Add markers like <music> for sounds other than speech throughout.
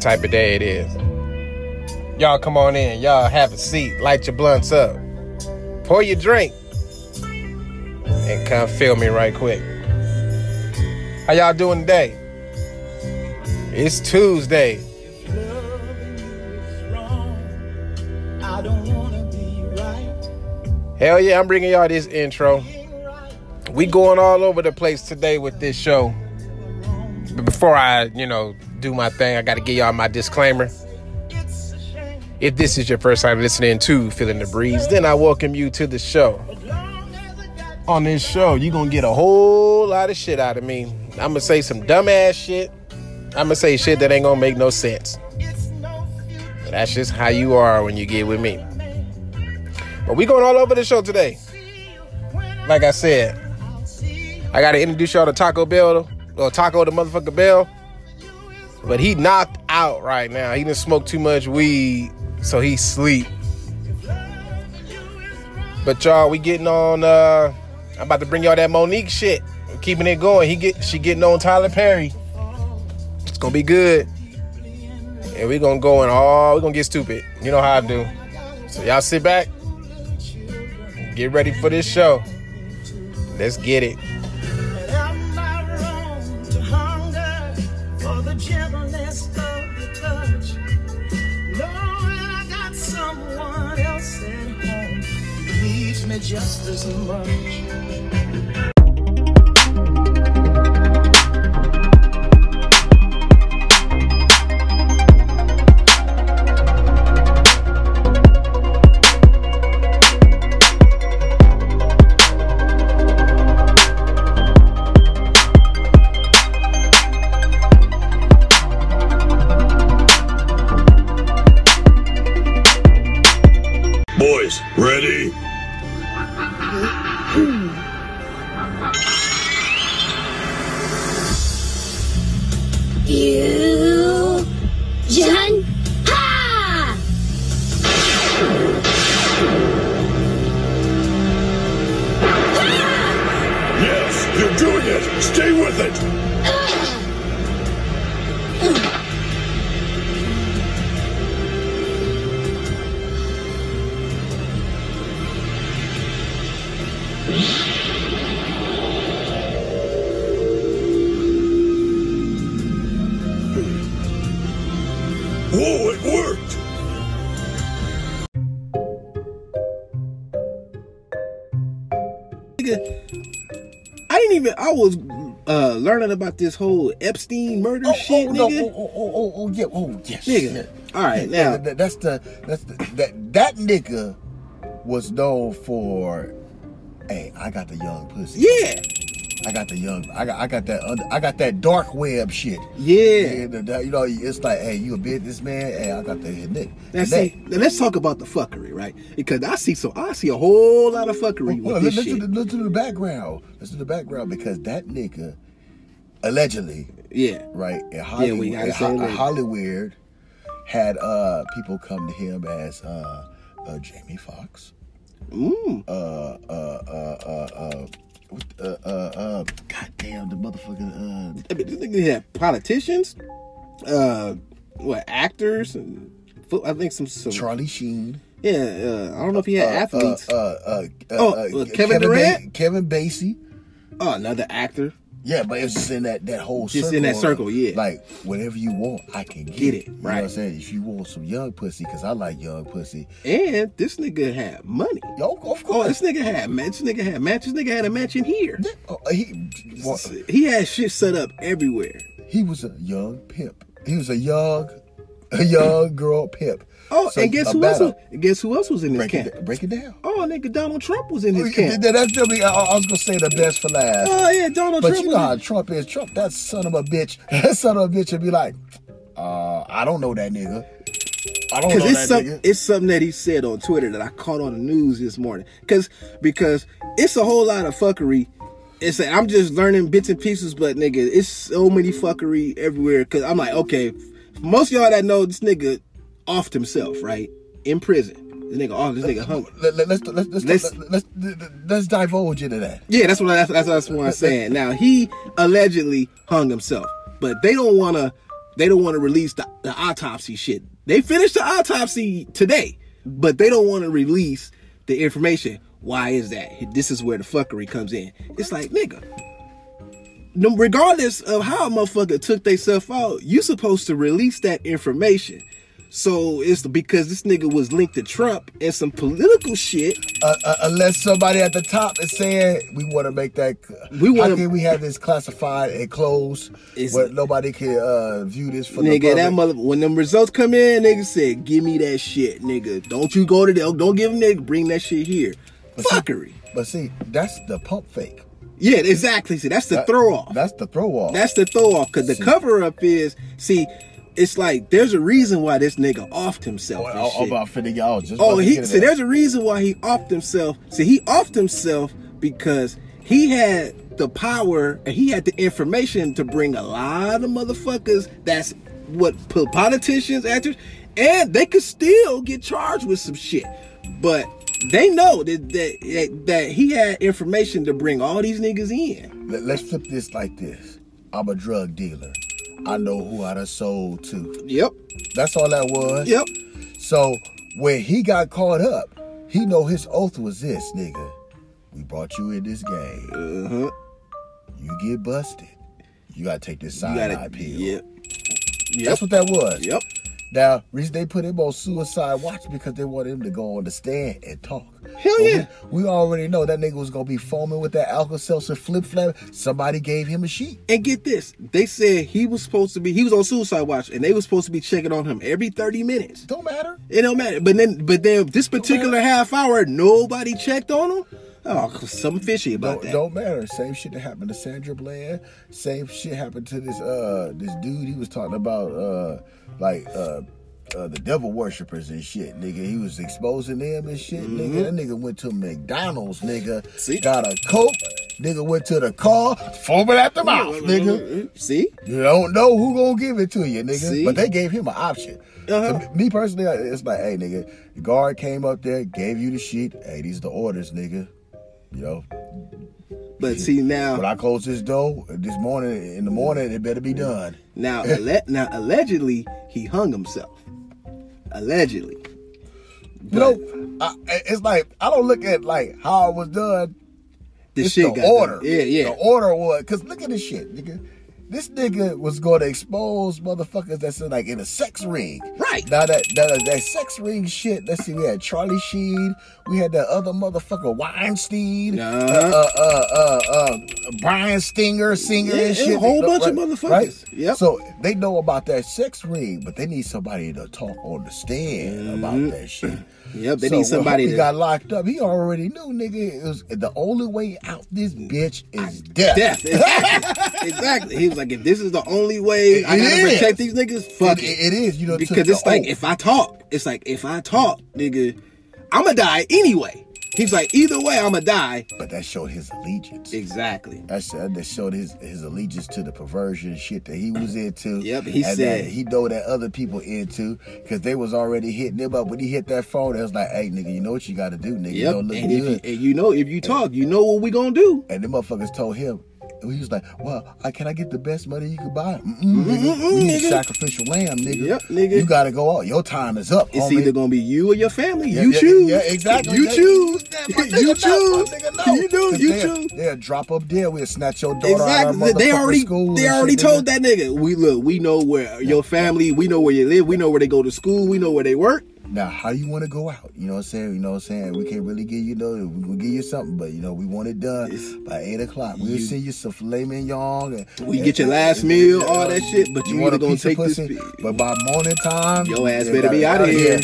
Type of day it is. Y'all come on in. Y'all have a seat. Light your blunts up. Pour your drink. And come feel me right quick. How y'all doing today? It's Tuesday. Hell yeah, I'm bringing y'all this intro. We going all over the place today with this show. But before I, you know, do my thing, I got to give y'all my disclaimer. If this is your first time listening to Feeling the Breeze, then I welcome you to the show. On this show, you're going to get a whole lot of shit out of me. I'm going to say some dumbass shit. I'm going to say shit that ain't going to make no sense. But that's just how you are when you get with me. But we going all over the show today. Like I said, I gotta introduce y'all to Taco Bell or Taco the motherfucker Bell. But he knocked out right now. He didn't smoke too much weed, so he sleep. But y'all, we getting on uh I'm about to bring y'all that Monique shit. keeping it going. He get she getting on Tyler Perry. It's gonna be good. And we gonna go in all we gonna get stupid. You know how I do. So y'all sit back. Get ready for this show. Let's get it. Just learning about this whole Epstein murder oh, shit, oh, no, nigga. Oh, oh, oh, oh, oh, yeah, oh, yes. Nigga. yeah. All right, Yeah, now- that- that's the that's the that that nigga was known for. Hey, I got the young pussy. Yeah, I got the young. I got I got that under, I got that dark web shit. yeah. you know, it's like, hey, you a businessman? Hey, I got the nigga. Now see, now let's talk about the fuckery, right? Because I see so I see a whole lot of fuckery Well, with this listen, shit. to listen to the background. Listen to the background because that nigga, allegedly, yeah, right? In Yeah, Hollywood, we gotta in say Ho- later. Hollywood had uh people come to him as uh, uh Jamie Foxx, mm. uh uh uh uh uh. Uh, uh, uh, God damn, the motherfucker, uh, I mean, this nigga had politicians, uh, what actors, I think some some. Charlie Sheen. Yeah, uh, I don't know if he had uh, athletes. Uh, uh, uh, Oh, uh, uh, Kevin Durant? Ba- Kevin Spacey. oh, another actor. Yeah, but it's just in that, that whole Just circle. in that of, circle, yeah. Like, whatever you want, I can get, Get it, You know right. what I'm saying? If you want some young pussy, because I like young pussy. And this nigga had money. Yo, of course. Oh, this nigga had match. This nigga had match. This nigga had a match in here. Oh, he, well, He had shit set up everywhere. he was a young pimp. He was a young, a young girl pimp. Oh, So, and guess who else? Was, guess who else was in his Break camp? it, break it down. Oh, nigga, Donald Trump was in his camp. that- That's me. I, I was gonna say the best for last. Oh yeah, Donald but Trump. you know how Trump is. Trump, that son of a bitch. <laughs> That son of a bitch would be like, uh, I don't know that nigga. I don't know Because that it's some, nigga. it's something that he said on Twitter that I caught on the news this morning. Because because it's a whole lot of fuckery. It's like, I'm just learning bits and pieces, but nigga, it's so many fuckery everywhere. Because I'm like, okay, most of y'all that know this nigga offed himself, right, in prison. This nigga, oh, this nigga hung. Let, let, let's, let's, let's, Let's- let's, let's, let's divulge into that. Yeah, that's what that's, that's, that's what I'm saying. Now he allegedly hung himself, but they don't want to. They don't want to release the, the autopsy shit. They finished the autopsy today, but they don't want to release the information. Why is that? This is where the fuckery comes in. It's like nigga. No- Regardless of how a motherfucker took themselves out, you supposed to release that information. So it's because this nigga was linked to Trump and some political shit. Uh, uh, unless somebody at the top is saying we want to make that. We wanna- can we have this classified and closed It's- where nobody can uh, view this for the public Nigga, the that mother when them results come in, nigga said, "Give me that shit, nigga. Don't you go to them. Don't give them nigga. Bring that shit here. Fuckery. But see, that's the pump fake. Yeah, exactly. See, that's the That- throw off. That's the throw off. That's the throw off. Cause the See. cover up is see, it's like there's a reason why this nigga offed himself. Oh, shit. about finna y'all just. Oh, he see. There's a reason why he offed himself. See, he offed himself because he had the power and he had the information to bring a lot of motherfuckers. That's what politicians, actors, and they could still get charged with some shit. But they know that that that he had information to bring all these niggas in. Let- Let's flip this like this. I'm a drug dealer. I know who I done sold to. Yep. That's all that was. Yep. So when he got caught up, he know his oath was this, nigga. We brought you in this game. Uh huh. You get busted. You gotta take this cyanide gotta. pill. Yep. Yep. That's what that was. Yep. Now, reason they put him on suicide watch because they want him to go on the stand and talk. Hell yeah. We, we already know that nigga was gonna be foaming with that alka seltzer flip flap. Somebody gave him a sheet. And get this, they said he was supposed to be he was on suicide watch, and they was supposed to be checking on him every thirty minutes. Don't matter. It don't matter. But then, but then this particular half hour, nobody checked on him. Oh, something fishy about Don't, that. don't matter. Same shit that happened to Sandra Bland. Same shit happened to this uh this dude. He was talking about uh like uh. Uh, the devil worshippers and shit, nigga. He was exposing them and shit, nigga. That nigga went to McDonald's, nigga. Mm-hmm. See? Got a coke, nigga. Went to the car, foaming at the mouth, nigga. See, You don't know who gonna give it to you, nigga. See? But they gave him an option. Uh-huh. So me personally, it's like, hey, nigga, the guard came up there, gave you the sheet. Hey, these are the orders, nigga. You know, but see when now, I close this door this morning, in the morning, it better be done. now, <laughs> alle- now, allegedly he hung himself. Allegedly, You know, I, it's like I don't look at like how it was done. the it's shit the got done. order. Yeah, yeah. The order was because look at this shit, nigga. This nigga was going to expose motherfuckers that's in, like in a sex ring. Right. Now that, that that sex ring shit. Let's see. We had Charlie Sheen. We had that other motherfucker Weinstein. Uh, uh, uh, uh, Brian Stinger, singer Yeah, and a shit. whole bunch of motherfuckers. Right. Yep. So they know about that sex ring, but they need somebody to talk on the stand about that shit. Yep, they So need somebody He to- got locked up. He already knew, nigga. It was the only way out this bitch is death. Death. <laughs> Exactly. exactly. He was like, if this is the only way I It gotta is. protect these niggas, fuck It- it. it is. You know, because it's like if I talk, it's like if I talk, nigga, I'ma die anyway. He's like, either way, I'ma die. but that showed his allegiance. Exactly. That showed, that showed his his allegiance to the perversion shit that he was into. <clears throat> Yep, he and said- that he know that other people into because they was already hitting him up. When he hit that phone, it was like, "Hey, nigga, you know what you got to do, nigga. You Yep. don't look And, if you, good." and you know, if you talk, you know what we gonna do. And the motherfuckers told him, he was like, "Well, I, can I get the best money you could buy? Mm-mm, mm-hmm. nigga. We mm-hmm. need nigga. sacrificial lamb, nigga. Yep, nigga. You gotta go out. Your time is up. It's homie. either gonna be you or your family. Yeah, you yeah, choose. Yeah, exactly. You choose. yeah, you choose. <laughs> You do. You they'll- choose. They'll drop up there. We'll snatch your daughter out of Exactly. They already school they already shit, told nigga. that nigga. We look, we know where your family, we know where you live, we know where they go to school, we know where they work. Now, how you want to go out? You know what I'm saying? You know what I'm saying? We can't really give you, know, we will give you something, but you know, we want it done by eight o'clock. We'll You- send you some filet mignon. And, We and- get your last and- meal, all uh, that shit, but you want gonna piece of take this pussy, bi- But by morning time, Your ass better be out of here.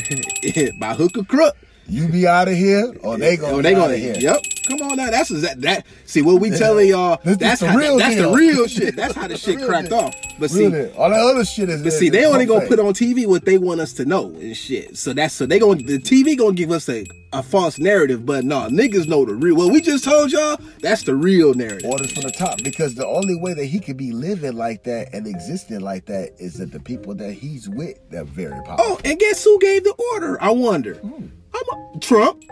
<laughs> By hook or crook. You be out of here, or they gonna Oh, be they gonna here. Yep. Come on now. That's that. That see what we telling y'all. This that's the how, real That's the real shit. <laughs> That's how the shit cracked deal. off. But see, all that other shit is. But see, they only gonna put on TV what they want us to know and shit. So that's so they gonna the TV gonna give us a, a false narrative, but no, niggas know the real. What we just told y'all, that's the real narrative. orders from the top because the only way that he could be living like that and existing like that is that the people that he's with they're very powerful. Oh, and guess who gave the order? I wonder. Hmm. Trump.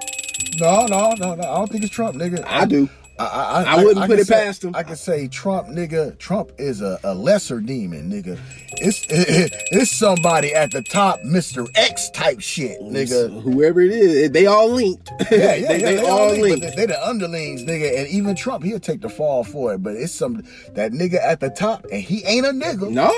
No, no, no, no. I don't think it's Trump, nigga. I do. I, I, I wouldn't put it say- past him. I could say Trump, nigga. Trump is a, a lesser demon, nigga. It's <laughs> it's somebody at the top, Mister X type shit, nigga. Whoever it is, they all linked. <laughs> Yeah, yeah, <laughs> they, yeah, they all linked, linked. They, they the underlings, nigga, and even Trump, he'll take the fall for it. But it's some that nigga at the top, and he ain't a nigga. No,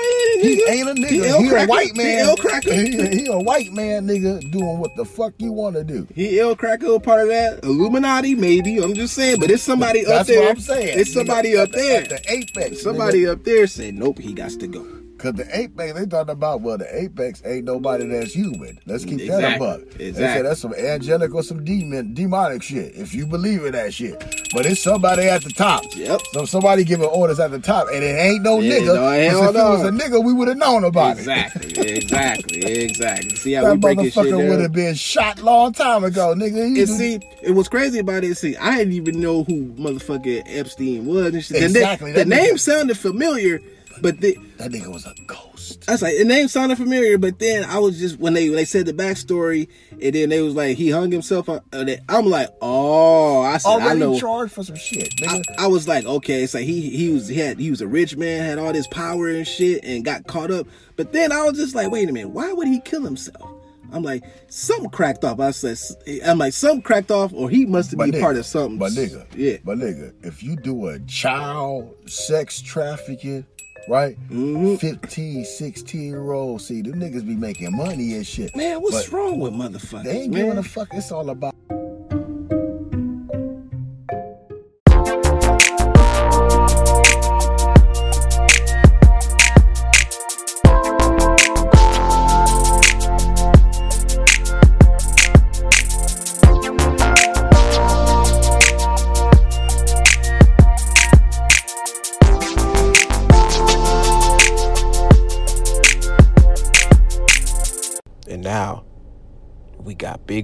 he He ain't a nigga. He. He, a white man. Cracker. He, he a white man, nigga, doing what the fuck you want to do. He El Cracker a part of that Illuminati, maybe. I'm just saying, but it's somebody up That's there. what I'm saying. It's somebody Nigga, up at the- there. At the apex. somebody nigga. up there said, "Nope, he got to go." Cause the apex, they talking about well, the apex ain't nobody that's human. Let's keep that a Exactly. They Exactly. say that's some angelic or some demon, demonic shit. If you believe in that shit, but it's somebody at the top. Yep. So somebody giving orders at the top, and it ain't no Yeah, nigga. no, hell if it was a nigga, we would have known about it. Exactly, <laughs> exactly, exactly. See how we That break this shit motherfucker would have been shot long time ago, nigga. He And see, it was crazy about it. See, I didn't even know who motherfucker Epstein was. And shit. The Exactly, The, that name sounded familiar, but the, that nigga was a ghost. I was like, the name sounded familiar, but then I was just when they when they said the backstory, and then they was like he hung himself. On, they- I'm like, oh, I said I Already know. charged for some shit, I. I was like, okay, it's like he he was he had he was a rich man, had all this power and shit, and got caught up. But then I was just like, wait a minute, why would he kill himself? I'm like, something cracked off. I said, I'm like, something cracked off, or he must have been nigga, part of something. But nigga, yeah, But nigga, if you do a child sex trafficking, right? Mm-hmm. 15, 16 year old, see, them niggas be making money and shit. man, what's wrong with motherfuckers? They ain't man? giving a fuck. It's all about.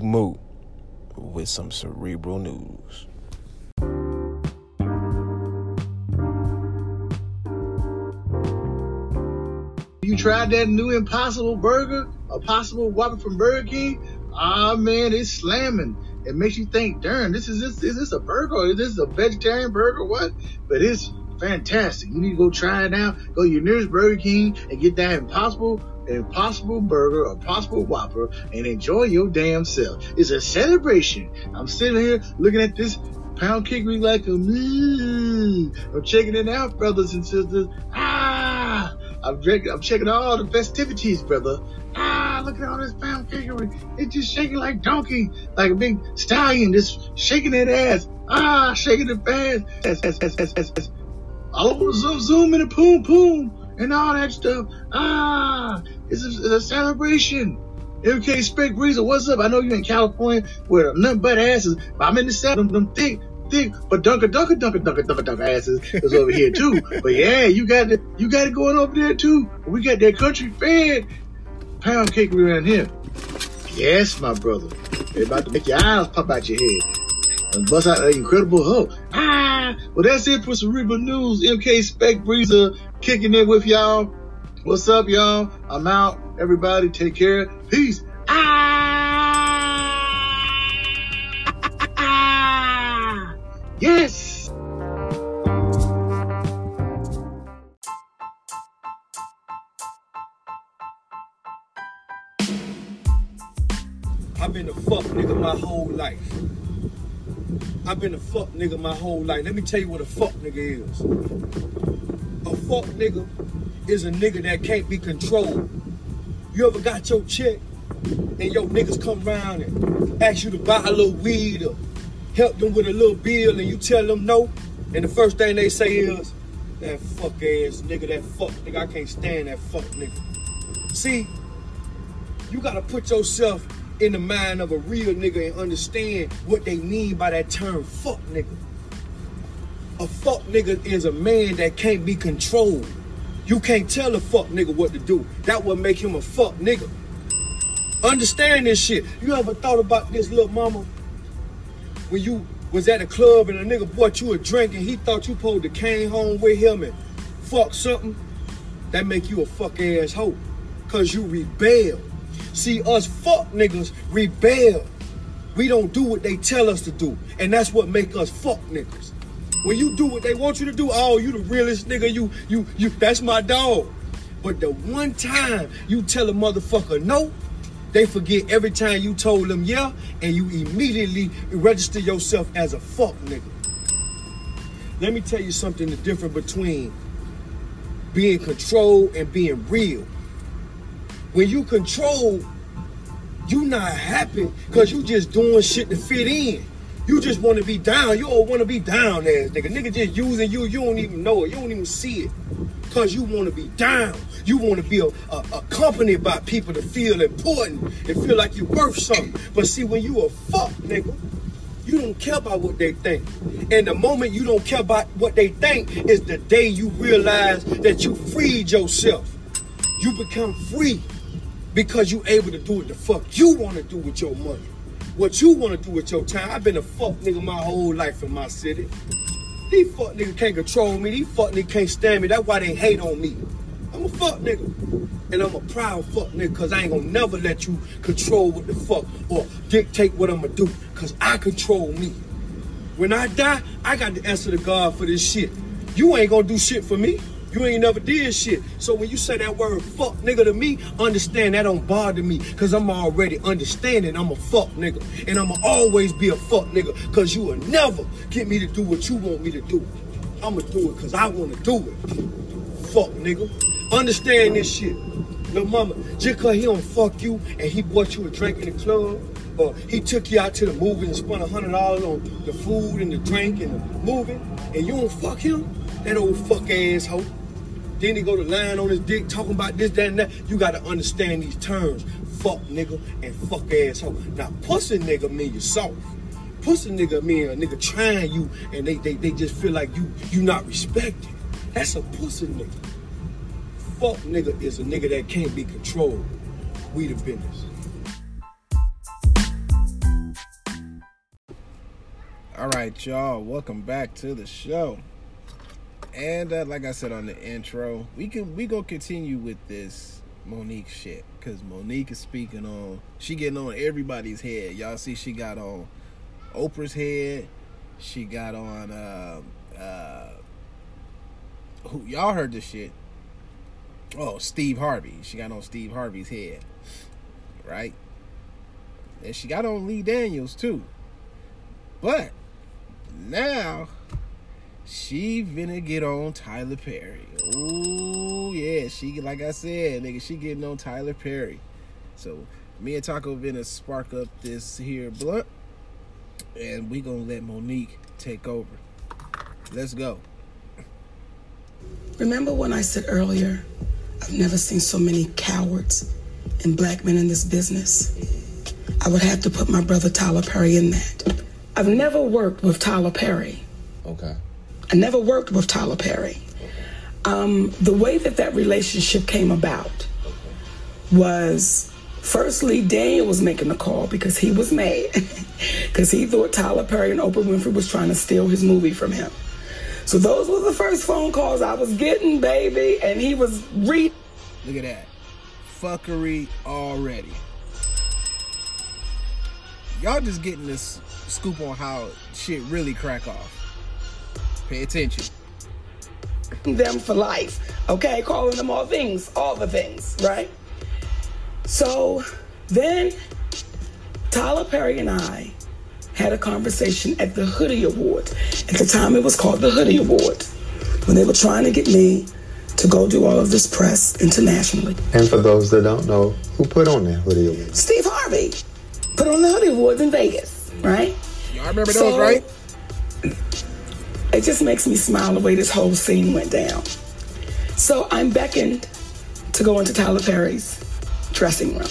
Big with some cerebral news. You tried that new Impossible Burger, a possible Whopper from Burger King? Ah man, it's slamming. It makes you think, darn, this is this is this a burger is this a vegetarian burger? What? But it's fantastic. You need to go try it out. Go to your nearest Burger King and get that Impossible Impossible Burger, Impossible Whopper, and enjoy your damn self. It's a celebration. I'm sitting here looking at this pound cake like a mm, I'm checking it out, brothers and sisters. Ah, I'm drinking, I'm checking all the festivities, brother. Ah, look at all this pound cakery. It's just shaking like donkey, like a big stallion, just shaking that ass. Ah, shaking it fast. All over zoom, zoom, and a poom, poom, and all that stuff. Ah, it's a, it's a celebration. MK Spec Breezer, what's up? I know you're in California where nothing but asses, but I'm in the South, them, them thick, thick, but dunker, dunker, dunker, dunker, dunker, dunker asses is over here too. <laughs> But yeah, you got it, you got it going over there too. We got that country fed pound cake around here. Yes, my brother. They're about to make your eyes pop out your head and bust out an incredible hoe. Ah! Well, that's it for Cerebral News. MK Spec Breezer kicking it with y'all. What's up, y'all? I'm out. Everybody, take care. Peace. Ah! Yes! I've been a fuck nigga my whole life. I've been a fuck nigga my whole life. Let me tell you what a fuck nigga is. A fuck nigga is a nigga that can't be controlled. You ever got your check and your niggas come around and ask you to buy a little weed or help them with a little bill and you tell them no? And the first thing they say is, that fuck ass nigga, that fuck nigga, I can't stand that fuck nigga. See, you gotta put yourself in the mind of a real nigga and understand what they mean by that term fuck nigga. A fuck nigga is a man that can't be controlled. You can't tell a fuck nigga what to do. That would make him a fuck nigga. Understand this shit. You ever thought about this little mama? When you was at a club and a nigga bought you a drink and he thought you pulled to cane home with him and fuck something? That make you a fuck ass hoe. Cause you rebel. See, us fuck niggas rebel. We don't do what they tell us to do. And that's what make us fuck niggas. When you do what they want you to do, oh, you the realest nigga, you, you, you, that's my dog. But the one time you tell a motherfucker no, they forget every time you told them yeah, and you immediately register yourself as a fuck nigga. Let me tell you something the difference between being controlled and being real. When you control, you not happy because you just doing shit to fit in. You just want to be down. You don't want to be down ass nigga. Nigga just using you. You don't even know it. You don't even see it. Cause you want to be down. You want to be a, a, accompanied by people to feel important and feel like you're worth something. But see, when you a fuck nigga, you don't care about what they think. And the moment you don't care about what they think is the day you realize that you freed yourself. You become free because you able to do what the fuck you want to do with your money. What you want to do with your time. I've been a fuck nigga my whole life in my city. These fuck niggas can't control me. These fuck niggas can't stand me. That's why they hate on me. I'm a fuck nigga. And I'm a proud fuck nigga cause I ain't gonna never let you control what the fuck or dictate what I'm gonna do. Cause I control me. When I die, I got to answer to God for this shit. You ain't gonna do shit for me. You ain't never did shit. So when you say that word fuck nigga to me, understand that don't bother me. Cause I'm already understanding I'm a fuck nigga. And I'ma always be a fuck nigga. Cause you will never get me to do what you want me to do. I'ma do it cause I wanna do it. Fuck nigga. Understand this shit. Little mama, just cause he don't fuck you and he bought you a drink in the club, or he took you out to the movie and spent a hundred dollars on the food and the drink and the movie, and you don't fuck him, that old fuck asshole. Then he go to lying on his dick, talking about this, that, and that. You gotta understand these terms. Fuck nigga and fuck asshole. Now pussy nigga mean you soft. Pussy nigga mean a nigga trying you and they, they, they just feel like you you not respected. That's a pussy nigga. Fuck nigga is a nigga that can't be controlled. We the business. All right, y'all. Welcome back to the show. And uh, like I said on the intro, we can we gonna continue with this Monique shit because Monique is speaking on. She getting on everybody's head. Y'all see, she got on Oprah's head. She got on. Uh, uh, who y'all heard this shit? Oh, Steve Harvey. She got on Steve Harvey's head, right? And she got on Lee Daniels too. But now she finna get on Tyler Perry. Ooh, yeah, she like I said, nigga, she getting on Tyler Perry. So me and Taco finna spark up this here blunt, and we gonna let Monique take over. Let's go. Remember when I said earlier, I've never seen so many cowards and black men in this business? I would have to put my brother Tyler Perry in that. I've never worked with Tyler Perry. Okay. I never worked with Tyler Perry. Um, the way that that relationship came about was firstly, Daniel was making the call because he was mad <laughs> because he thought Tyler Perry and Oprah Winfrey was trying to steal his movie from him. So those were the first phone calls I was getting, baby, and he was re. Look at that. Fuckery already. Y'all just getting this scoop on how shit really crack off. Pay attention. <laughs> them for life. Okay, calling them all things, all the things, right? So then Tyler Perry and I had a conversation at the Hoodie Award. At the time, it was called the Hoodie Award, when they were trying to get me to go do all of this press internationally. And for those that don't know, who put on that hoodie award? Steve Harvey put on the Hoodie Awards in Vegas, right? Y'all remember So- those, right? It just makes me smile the way this whole scene went down. So I'm beckoned to go into Tyler Perry's dressing room,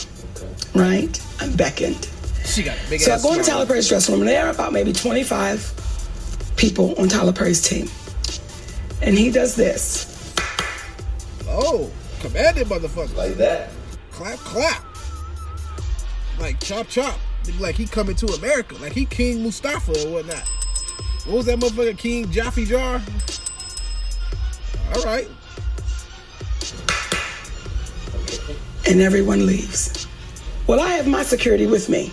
right? I'm beckoned. She got a big So I go into. Tyler Perry's dressing room, and there are about maybe 25 people on Tyler Perry's team. And he does this. Oh, commanded motherfucker. Like that. Clap, clap. Like chop, chop. Like he coming to America. Like he King Mustafa or whatnot. What was that motherfucker? King Jaffe Jar? All right. and everyone leaves. Well, I have my security with me.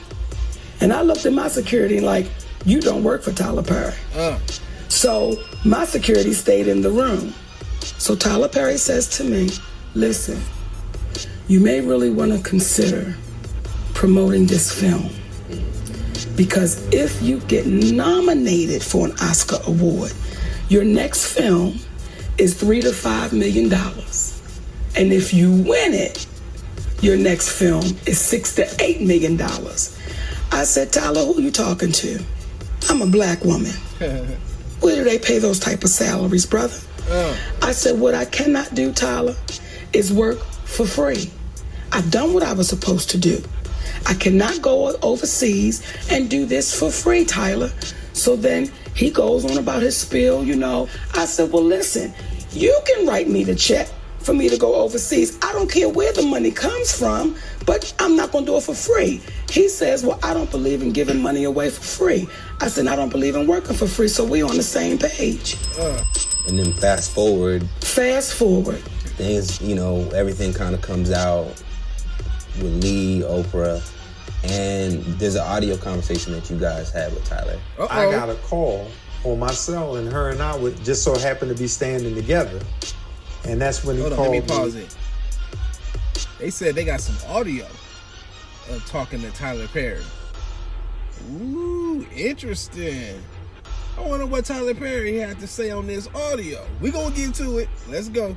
And I looked at my security and like, you don't work for Tyler Perry. Uh. So my security stayed in the room. So Tyler Perry says to me, listen, you may really want to consider promoting this film. Because if you get nominated for an Oscar award, your next film is three to five million dollars. And if you win it, your next film is six to eight million dollars. I said, Tyler, who you talking to? I'm a black woman. <laughs> Where do they pay those type of salaries, brother? Oh. I said, what I cannot do, Tyler, is work for free. I've done what I was supposed to do. I cannot go overseas and do this for free, Tyler. So then he goes on about his spiel, you know. I said, well, listen, you can write me the check for me to go overseas. I don't care where the money comes from, but I'm not going to do it for free. He says, well, I don't believe in giving money away for free. I said, I don't believe in working for free, so we're on the same page. And then fast forward, Fast forward. things, you know, everything kind of comes out with Lee, Oprah, and there's an audio conversation that you guys had with Tyler. I got a call on my cell, and her and I would just so happened to be standing together. And that's when he Hold on, called let me pause it. They said they got some audio of talking to Tyler Perry. Ooh, interesting. I wonder what Tyler Perry had to say on this audio. We're gonna get to it. Let's go.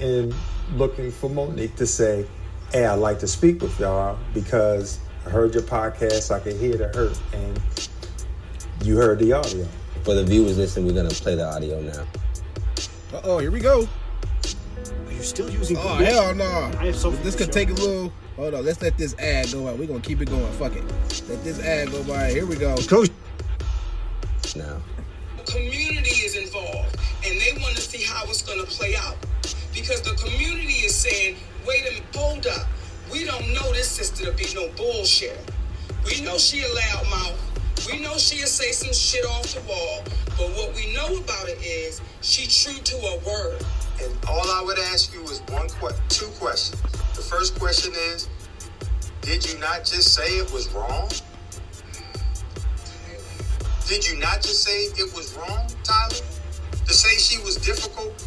and looking for Monique to say, "Hey, I'd like to speak with y'all because I heard your podcast. I can hear the hurt, and you heard the audio." For the viewers listening, we're gonna play the audio now. Uh oh, here we go. Are you still using Oh permission? hell no! I have something This could show take a little. Hold on, let's let this ad go out. We're gonna keep it going. Fuck it. Let this ad go by. Here we go. Coach. Now. The community is involved and they want to see how it's going to play out because the community is saying wait a hold up we don't know this sister to be no bullshit we know she a loud mouth we know she'll say some shit off the wall but what we know about it is she true to her word And all I would ask you is one que- two questions. The first question is, did you not just say it was wrong? Did you not just say it was wrong, Tyler? To say she was difficult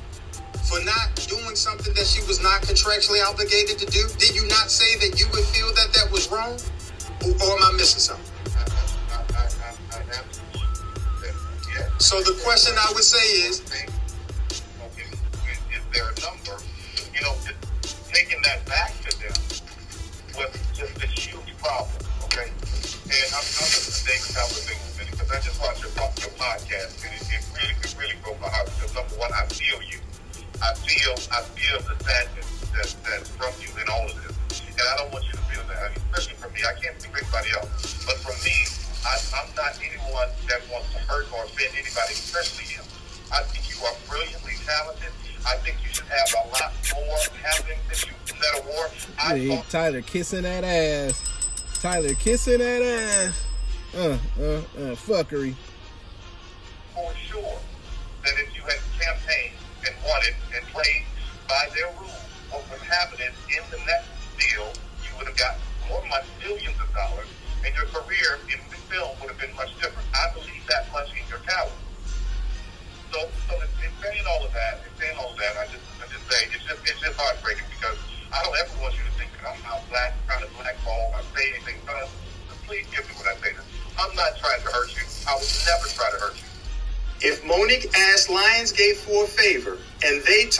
for not doing something that she was not contractually obligated to do? Did you not say that you would feel that that was wrong? Or, or am I missing something? So the question I would say is, is there a number? You know, just taking that back to them was just a huge problem, okay? And I'm, I'm to David conversation with me because I just watched your, your podcast and it, it really, it really broke my heart because number one, I feel you. I feel, I feel the sadness that, that's from you in all of this. And I don't want you to feel that. I mean, especially for me, I can't speak for anybody else, but for me, I, I'm not anyone that wants to hurt or offend anybody, especially you. I think you are brilliantly talented. I think you should have a lot more happening than you that award. I Hey, Tyler kissing that ass. Tyler kissing that ass. Uh, uh, uh, fuckery.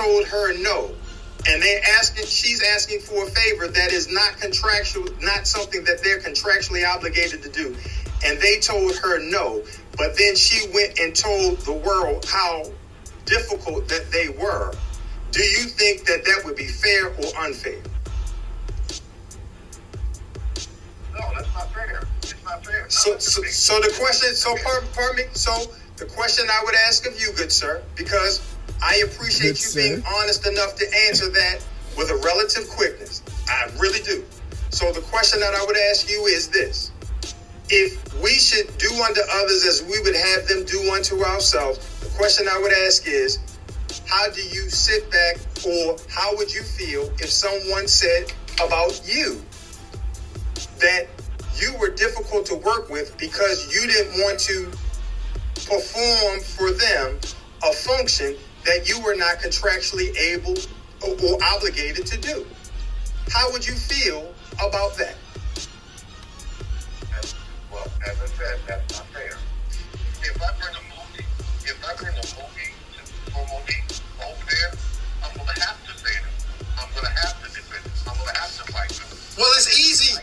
Told her no, and they're asking, she's asking for a favor that is not contractual, not something that they're contractually obligated to do, and they told her no, but then she went and told the world how difficult that they were. Do you think that that would be fair or unfair? No, that's not fair. It's not fair. So, so, so the question, so pardon, pardon me. So the question I would ask of you, good sir, because I appreciate Good you sir. being honest enough to answer that with a relative quickness. I really do. So the question that I would ask you is this: If we should do unto others as we would have them do unto ourselves, the question I would ask is, how do you sit back, or how would you feel if someone said about you that you were difficult to work with because you didn't want to perform for them a function that you were not contractually able or, or obligated to do. How would you feel about that? Well, as I said, that's not fair. If I bring a movie, if I bring a movie to, for Monique over there, I'm gonna have to say it. I'm gonna have to defend it. I'm gonna have to fight them. Well, it's easy.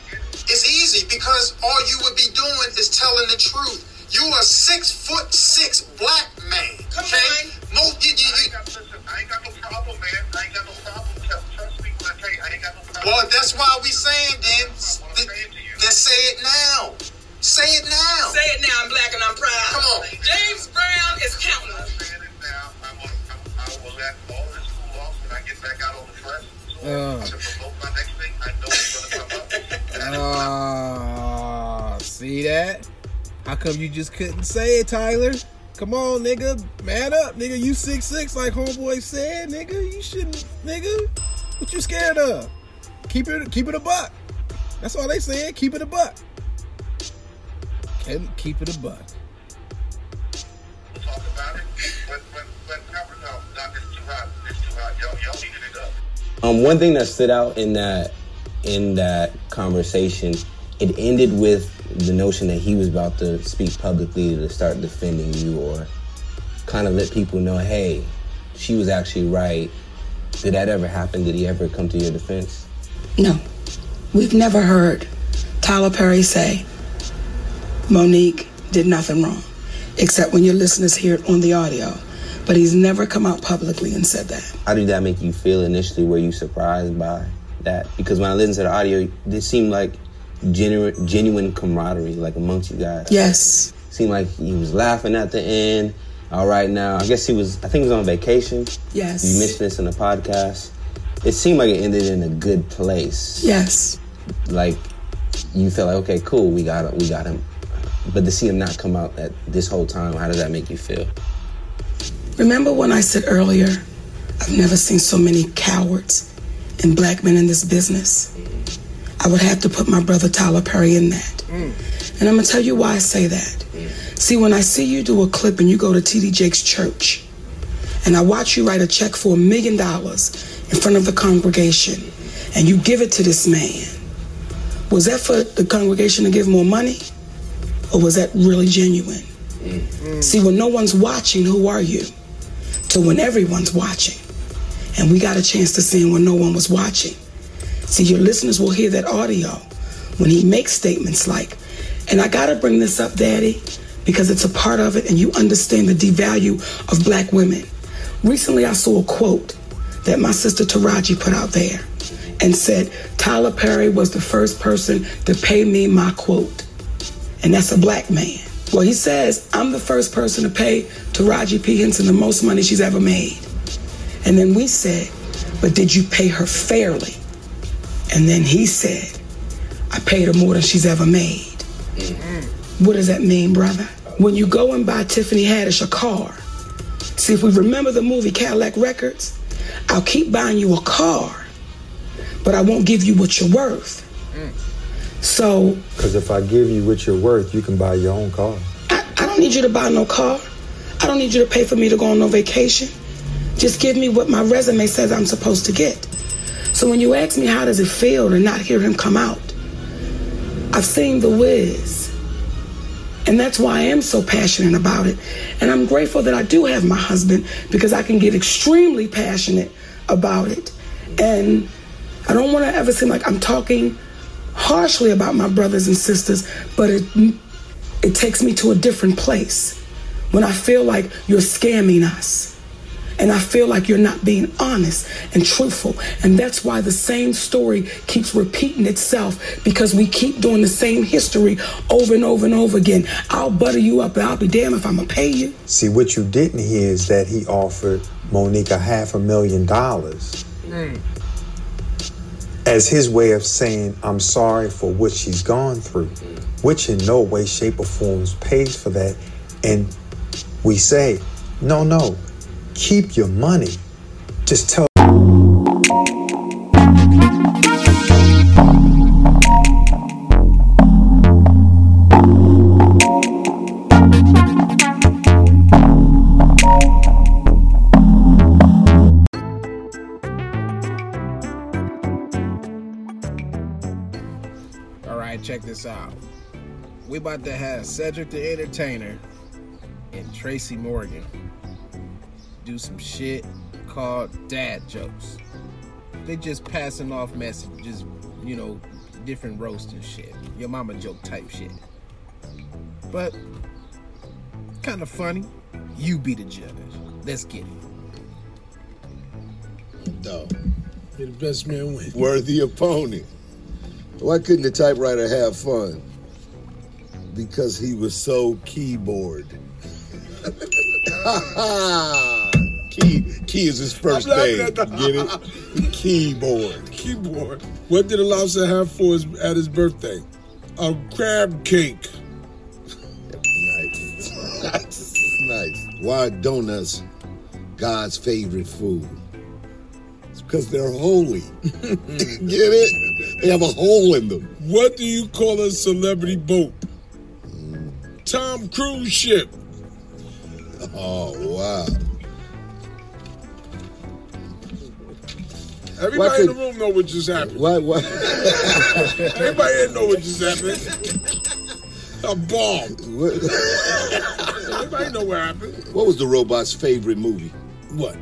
It's easy because all you would be doing is telling the truth. You are six foot six black man. Come okay? Mo, you, you, I ain't got, listen, I ain't got no problem, man. I ain't got no problem. Trust trust me when I tell you, I ain't got no problem. Well, that's why we saying then. th- Then say it now. Say it now. Say it now. I'm black and I'm proud. Come on. James Brown is counting. I will let all this cool off when I get back out on the track. Uh. To promote my next thing, I know it's gonna come up. Ah, <laughs> see that? How come you just couldn't say it, Tyler? Come on, nigga. Man up, nigga. You six six like homeboy said, nigga. You shouldn't, nigga. What you scared of? Keep it, keep it a buck. That's all they said. Keep it a buck. Can keep it a buck. Um, one thing that stood out in that in that conversation, it ended with the notion that he was about to speak publicly to start defending you or kind of let people know, hey, she was actually right. Did that ever happen? Did he ever come to your defense? No. We've never heard Tyler Perry say Monique did nothing wrong, except when your listeners hear it on the audio. But he's never come out publicly and said that. How did that make you feel initially? Were you surprised by that? Because when I listened to the audio, it seemed like genuine, genuine camaraderie, like amongst you guys. Yes. Seemed like he was laughing at the end. All right, now I guess he was. I think he was on vacation. Yes. You mentioned this in the podcast. It seemed like it ended in a good place. Yes. Like you felt like, okay, cool, we got we got him. But to see him not come out at this whole time, how did that make you feel? Remember when I said earlier, I've never seen so many cowards and black men in this business? I would have to put my brother Tyler Perry in that. Mm. And I'm gonna tell you why I say that. Mm. See, when I see you do a clip and you go to TD Jakes' church, and I watch you write a check for a million dollars in front of the congregation, and you give it to this man, was that for the congregation to give more money? Or was that really genuine? Mm-hmm. See, when no one's watching, who are you? To when everyone's watching. And we got a chance to see him when no one was watching. See, your listeners will hear that audio when he makes statements like, and I gotta bring this up, Daddy, because it's a part of it and you understand the devalue of black women. Recently, I saw a quote that my sister Taraji put out there and said, Tyler Perry was the first person to pay me my quote. And that's a black man. Well, he says, I'm the first person to pay Taraji P. Henson the most money she's ever made. And then we said, but did you pay her fairly? And then he said, I paid her more than she's ever made. What does that mean, brother? When you go and buy Tiffany Haddish a car, see if we remember the movie Cadillac Records, I'll keep buying you a car, but I won't give you what you're worth. Mm. So Because if I give you what you're worth, you can buy your own car. I don't need you to buy no car. I don't need you to pay for me to go on no vacation. Just give me what my resume says I'm supposed to get. So when you ask me how does it feel to not hear him come out, I've seen the whiz. And that's why I am so passionate about it. And I'm grateful that I do have my husband because I can get extremely passionate about it. And I don't want to ever seem like I'm talking harshly about my brothers and sisters, but it it takes me to a different place when I feel like you're scamming us. And I feel like you're not being honest and truthful. And that's why the same story keeps repeating itself because we keep doing the same history over and over and over again. I'll butter you up, and I'll be damned if I'm gonna pay you. See, what you didn't hear is that he offered Monique a half a million dollars as his way of saying, I'm sorry for what she's gone through, which in no way, shape, or form pays for that. And we say, no, no, keep your money. Just tell check this out. We about to have Cedric the Entertainer and Tracy Morgan do some shit called dad jokes. They just passing off messages, you know, different roast and shit. Your mama joke type shit. But kind of funny. You be the judge. Let's get it. Dog. May the best man win. Worthy opponent. Why couldn't the typewriter have fun? Because he was so keyboard. <laughs> key, key is his 1st I'm <laughs> name. Get it? Keyboard. Keyboard. What did the lobster have for his at his birthday? A crab cake. Nice. <laughs> nice. Why donuts God's favorite food? It's because they're holy. <laughs> Get it? They have a hole in them. What do you call a celebrity boat? Mm. Tom Cruise ship. Oh wow. Everybody Why in could- the room know what just happened. What? why <laughs> Everybody didn't know what just happened. A bomb. Everybody know what happened. What was the robot's favorite movie? What?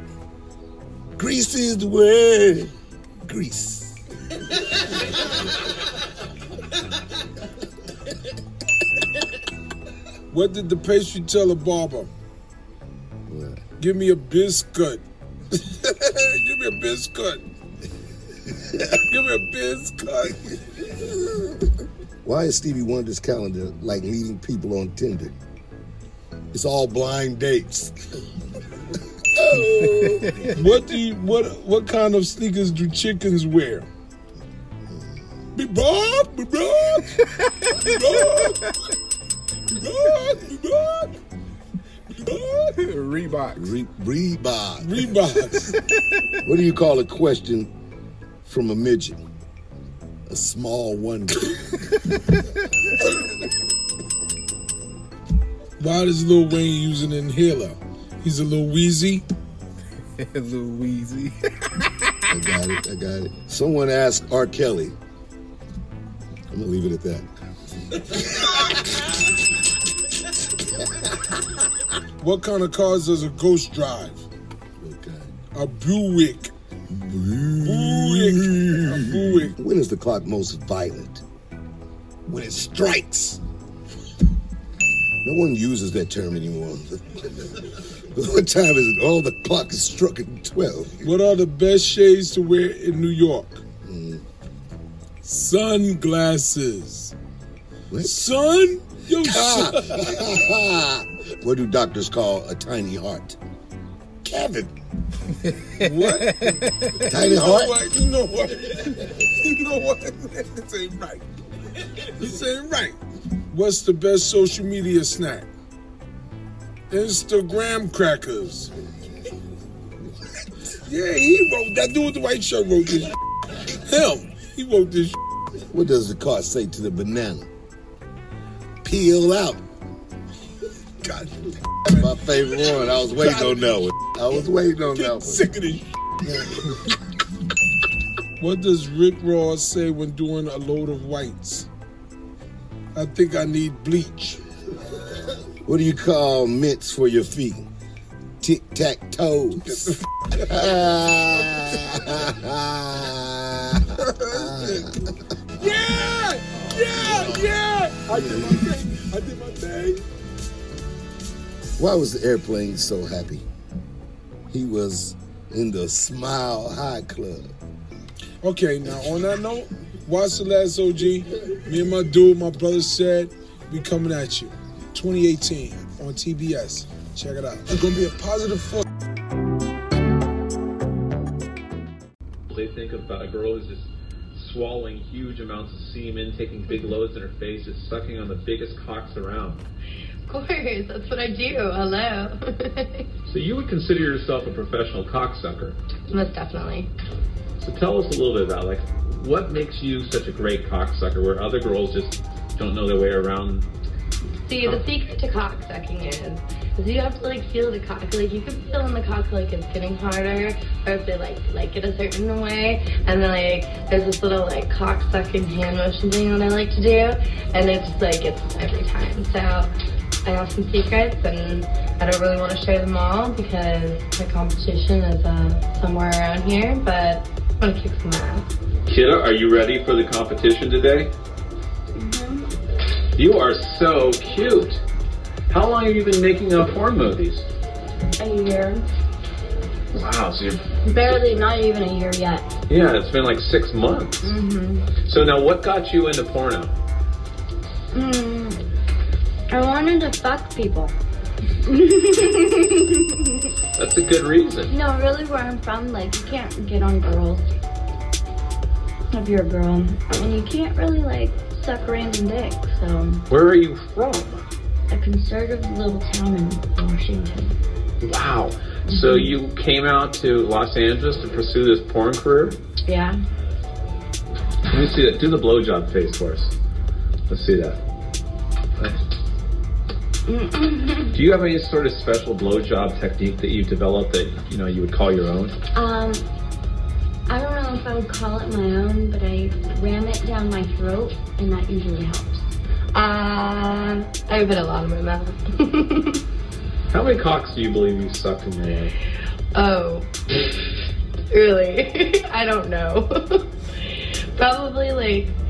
Grease is the word. Grease. What did the pastry tell a barber? Give me a biscuit. <laughs> Give me a biscuit. Give me a biscuit. Why is Stevie Wonder's calendar like meeting people on Tinder? It's all blind dates. <laughs> what do you what what kind of sneakers do chickens wear? Be Bob, be Bob, be Bob, be Bob, be Bob, be Reebok. Re- Reebok. Reeboks. What do you call a question from a midget? A small wonder. Why does Lil Wayne use an inhaler? He's a little wheezy. a <laughs> little wheezy. I got it. I got it. Someone asked R. Kelly. I'm gonna leave it at that. What kind of cars does a ghost drive? A Buick. Buick. A Buick. When is the clock most violent? When it strikes. No one uses that term anymore. <laughs> what time is it? Oh, the clock is struck at 12. What are the best shades to wear in New York? Mm. Sunglasses. What? Sun? Yo, <laughs> son. <laughs> what do doctors call a tiny heart? Kevin. What? Tiny you know heart? What? You know what? You know what? This ain't right. This ain't right. What's the best social media snack? Instagram crackers. Yeah, he wrote that dude with the white shirt wrote this. Him. He wrote this. What does the car say to the banana? Peel out. God, my favorite one. I was waiting on that one. I was waiting on that one. Sick of this. What does Rick Ross say when doing a load of whites? I think I need bleach. What do you call mints for your feet? Tic tac toes. <laughs> Yeah! Yeah! Yeah! I did my thing. I did my thing. Why was the airplane so happy? He was in the Smile High Club. Okay, now on that note, watch the last OG. Me and my dude, my brother said, we coming at you. 2018 on TBS. Check it out. It's gonna be a positive force. They think about a girl who's just swallowing huge amounts of semen, taking big loads in her face, just sucking on the biggest cocks around. Of course, that's what I do. Hello. <laughs> So you would consider yourself a professional cocksucker. Most definitely. So tell us a little bit about like what makes you such a great cocksucker where other girls just don't know their way around. See, the secret to cocksucking is Because you have to like feel the cock. Like you can feel in the cock like it's getting harder, or if they like like it a certain way. And then like there's this little like cock sucking hand motion thing that I like to do, and it's just like it's every time. So I have some secrets, and I don't really want to share them all because my competition is uh, somewhere around here. But I'm gonna kick some ass. Kidda, are you ready for the competition today? Mhm. You are so cute. How long have you been making up porn movies? A year, Wow, so you're, barely, not even a year yet. yeah, it's been like six months. Mm-hmm. So now what got you into porno? Mm, I wanted to fuck people. <laughs> That's a good reason. No, really, where I'm from, like, you can't get on girls if you're a girl. And you can't really, like, suck random dick. So, Where are you from? a conservative little town in Washington. Wow. Mm-hmm. So you came out to Los Angeles to pursue this porn career? Yeah. Let me see that. Do the blowjob face for us. Let's see that. Do you have any sort of special blowjob technique that you've developed that you know you would call your own? Um, I don't know if I would call it my own, but I ram it down my throat, and that usually helps. Uh, I put a lot in my mouth. <laughs> How many cocks do you believe you sucked in your life? Oh, really? <laughs> I don't know. <laughs> probably like, I don't know,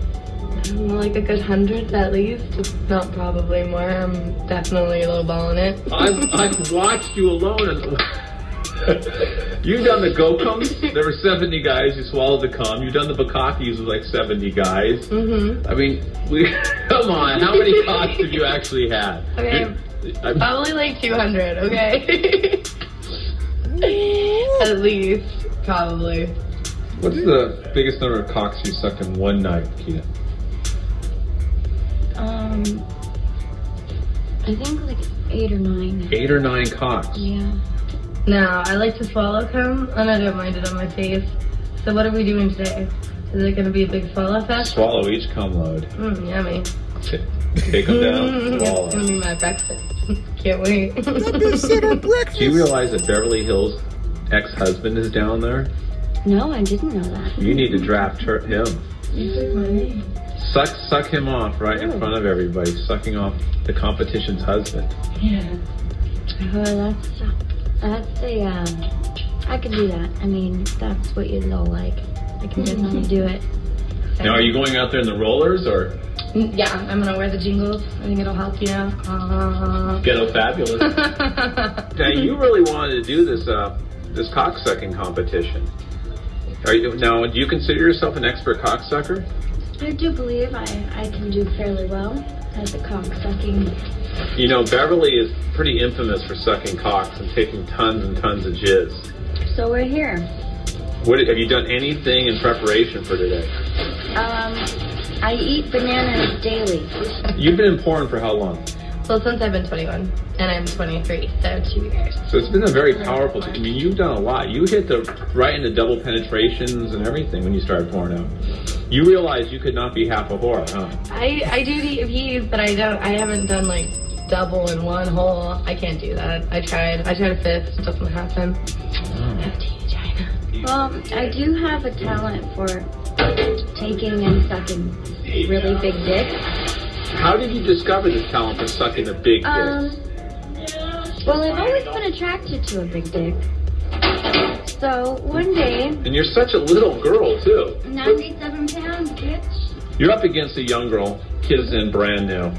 like a good hundred at least. If not probably more. I'm definitely a little ballin' it. I've, I've watched you alone and <laughs> you've done the go comes. There were 70 guys. You swallowed the cum. You've done the bukakis with like 70 guys. Mm-hmm. I mean, we <laughs> come on. How many cocks have you actually had? Okay. I- Probably like 200, okay? <laughs> At least, probably. What's the biggest number of cocks you sucked in one night, Keita? Um, I think like eight or nine. Eight or nine cocks. Yeah. Now I like to swallow cum, and I don't mind it on my face. So what are we doing today? Is it gonna be a big swallow fest? Swallow each cum load. Mm, yummy. Take them down. <laughs> Swallow. it's gonna be my breakfast. <laughs> Can't wait. <laughs> Do you realize that Beverly Hills ex-husband is down there? No, I didn't know that. You need to draft her, him. You took my name. Suck, suck him off right in Oh. front of everybody, sucking off the competition's husband. Yeah. Oh, that's that's a um. I could do that. I mean, that's what you'd all like. I can definitely do it. Now, are you going out there in the rollers or Mm, Yeah, I'm gonna wear the jingles. I think it'll help you know. Uh, ghetto fabulous? <laughs> now, you really wanted to do this uh, this cocksucking competition. Are you now? Do you consider yourself an expert cocksucker? I do believe I, I can do fairly well as a cock sucking. You know, Beverly is pretty infamous for sucking cocks and taking tons and tons of jizz. So we're here. What have you done anything in preparation for today? Um, I eat bananas daily. You've been in porn for how long? Well, since I've been 21, and I'm 23, so two years. So it's been a very powerful. I mean, you've done a lot. You hit the right into double penetrations and everything when you started porno. You realized you could not be half a whore, huh? I I do the V's, but I don't. I haven't done like double in one hole. I can't do that. I tried. I tried a fifth. It doesn't happen. Well, I do have a talent for taking and sucking really big dicks. How did you discover this talent for sucking a big dick? Um, well, I've always been attracted to a big dick. So one day, and you're such a little girl too. 97 pounds, bitch. You're up against a young girl, kids in brand new.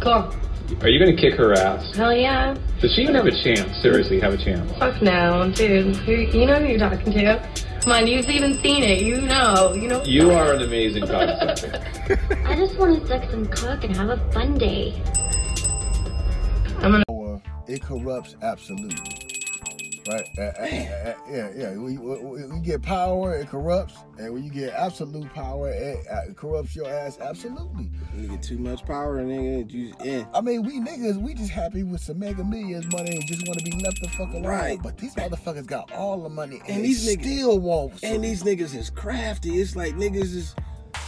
Cool. Are you going to kick her ass? Hell yeah. Does she even have a chance? Seriously, have a chance? Fuck no, dude. Who, you know who you're talking to. Come on, you've even seen it. You know. You know. You are an amazing cocksucker. <laughs> I just want to suck some cock and have a fun day. I'm gonna. Power, it corrupts absolutely. Right? Uh, uh, yeah, yeah. We, when you get power, it corrupts, and when you get absolute power, it, uh, it corrupts your ass absolutely. You get too much power, nigga. You, yeah. I mean, we niggas, we just happy with some mega millions money and just want to be left the fuck alone. Right. But these motherfuckers got all the money and, And these niggas still won't. And these niggas is crafty. It's like niggas is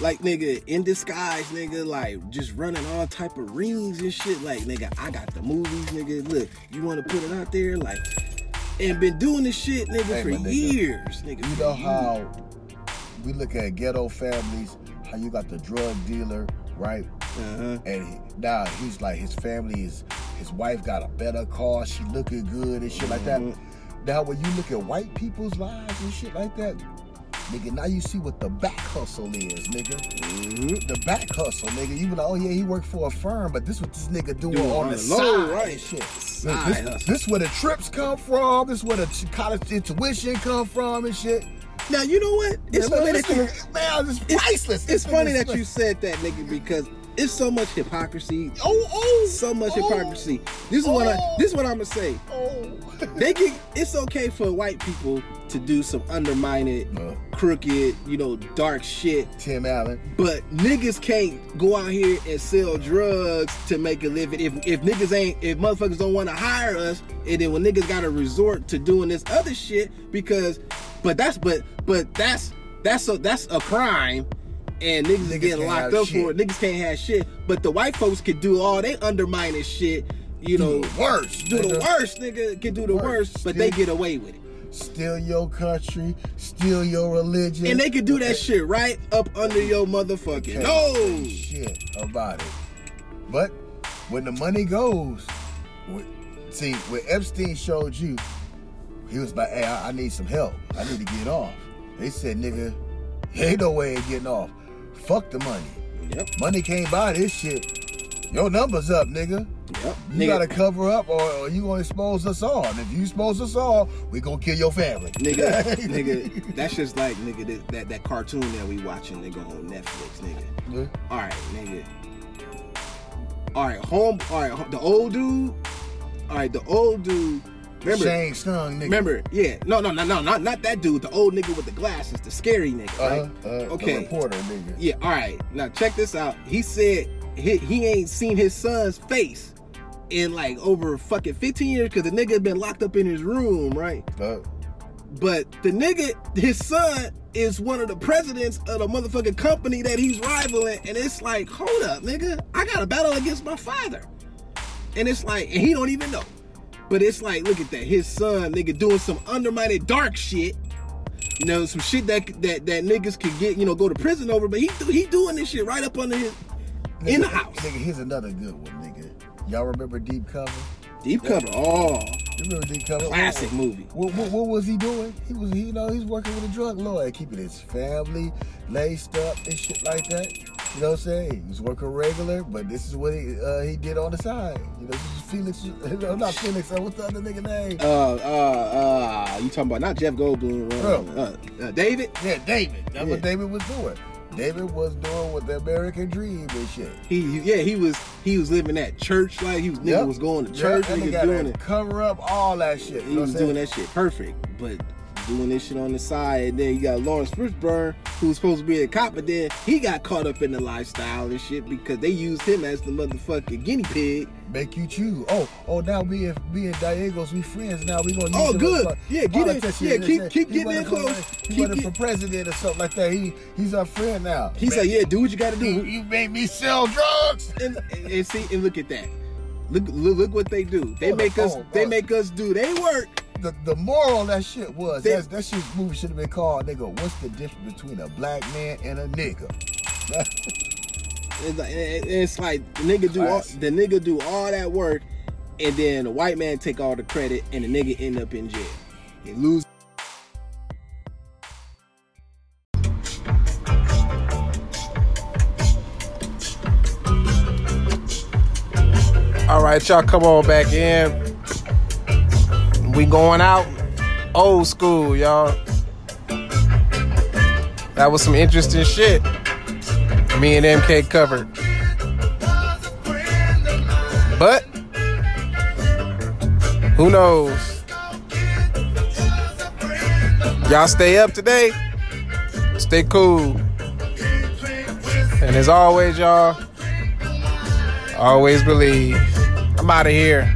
like nigga in disguise, nigga, like just running all type of rings and shit. Like nigga, I got the movies, nigga. Look, you want to put it out there, like, and been doing this shit, nigga, Hey, for nigga, years, nigga. You know years. how we look at ghetto families, how you got the drug dealer, right? Uh-huh. And he, now he's like his family is his wife got a better car, she looking good and shit like that. Mm-hmm. Now when you look at white people's lives and shit like that, nigga, now you see what the back hustle is, nigga. Mm-hmm. The back hustle, nigga. You be like, oh yeah, he worked for a firm, but this what this nigga doing Doing on on the the low, side right. shit. Side this, this where the trips come from. This where the college tuition come from and shit. Now you know what? It's Man, funny this that you. man, it's priceless. It's This funny that you said that, nigga, because it's so much hypocrisy. Oh, oh, so much oh, hypocrisy. This is what I. oh. This is what I'm gonna say. Oh. They get. It's okay for white people to do some undermined, crooked, you know, dark shit. Tim Allen. But niggas can't go out here and sell drugs to make a living. If if niggas ain't, if motherfuckers don't want to hire us, and then when niggas got to resort to doing this other shit because, but that's but but that's that's a that's a crime. And niggas, Niggas getting locked up shit. for it. Niggas can't have shit. But the white folks can do all they undermining shit. You Do know, the worst, Do the worst, nigga. Can do the Worst. worst, but they get away with it. Steal your country, steal your religion. And they can do that shit right up under your motherfucking nose. shit about it. But when the money goes, see, when Epstein showed you, he was like, hey, I, I need some help. I need to get off. They said, nigga, ain't no way of getting off. Fuck the money. Yep. Money can't buy this shit. Your number's up, nigga. Yep. You Nigga- gotta cover up or, or you gonna expose us all. And if you expose us all, we gonna kill your family. nigga, <laughs> nigga, that's just like nigga that, that that cartoon that we watching nigga on Netflix, nigga. Yeah. All right, nigga. All right, home. All right, the old dude. All right, the old dude. Remember, nigga. remember, yeah, no, no, no, no, not not that dude. The old nigga with the glasses, the scary nigga. Uh-huh, uh, okay, The reporter, nigga. yeah, all right. Now check this out. He said he, he ain't seen his son's face in like over fucking 15 years because the nigga been locked up in his room, right? But the nigga, his son is one of the presidents of the motherfucking company that he's rivaling, and it's like, hold up, nigga, I got a battle against my father, and it's like, and he don't even know. But it's like, look at that, his son, nigga, doing some undermined dark shit. You know, some shit that that that niggas could get, you know, go to prison over. But he he doing this shit right up under his in the house. Nigga, here's another good one, nigga. Y'all remember Deep Cover? Deep Cover, oh, You remember Deep Cover? classic What- movie. What, what, what was he doing? He was, you know, he's working with a drug lord, keeping his family laced up and shit like that. You know what I'm saying? He was working regular, but this is what he uh, he did on the side. You know, this is Felix, <laughs> no, not Felix, uh, what's the other nigga name? Uh, uh, uh, you talking about not Jeff Goldblum, uh, uh, uh, David? Yeah, David. That's Yeah. what David was doing. David was doing with the American dream and shit. He, he- yeah, he was he was living that church life. He was nigga Yep. was going to church, that nigga nigga doing it. Cover up all that shit. He was doing that shit perfect, but doing this shit on the side. And then you got Laurence Fishburne, who was supposed to be a cop, but then he got caught up in the lifestyle and shit because they used him as the motherfucking guinea pig. Make you choose. Oh, oh, now me and me and Diegos, we friends now. We gonna use Oh, good. for Yeah, get in- yeah, keep- keep getting in for- close. He Keep running get- for president or something like that. He he's our friend now. He said, "Yeah, do what you got to do." You, you made me sell drugs. and, and see and look at that. Look, look, look what they do. They Hold make on, us. They make us do they work. The the moral of that shit was They- that that shit movie should have been called nigga. What's the difference between a black man and a nigga? <laughs> It's like, it's like the nigga do all, the nigga do all that work, and then the white man take all the credit, and the nigga end up in jail. He lose. All right, y'all, come on back in. We going out old school, y'all. That was some interesting shit. Me and MK covered. But who knows? Y'all stay up today. Stay cool. And as always, y'all, always believe. I'm out of here.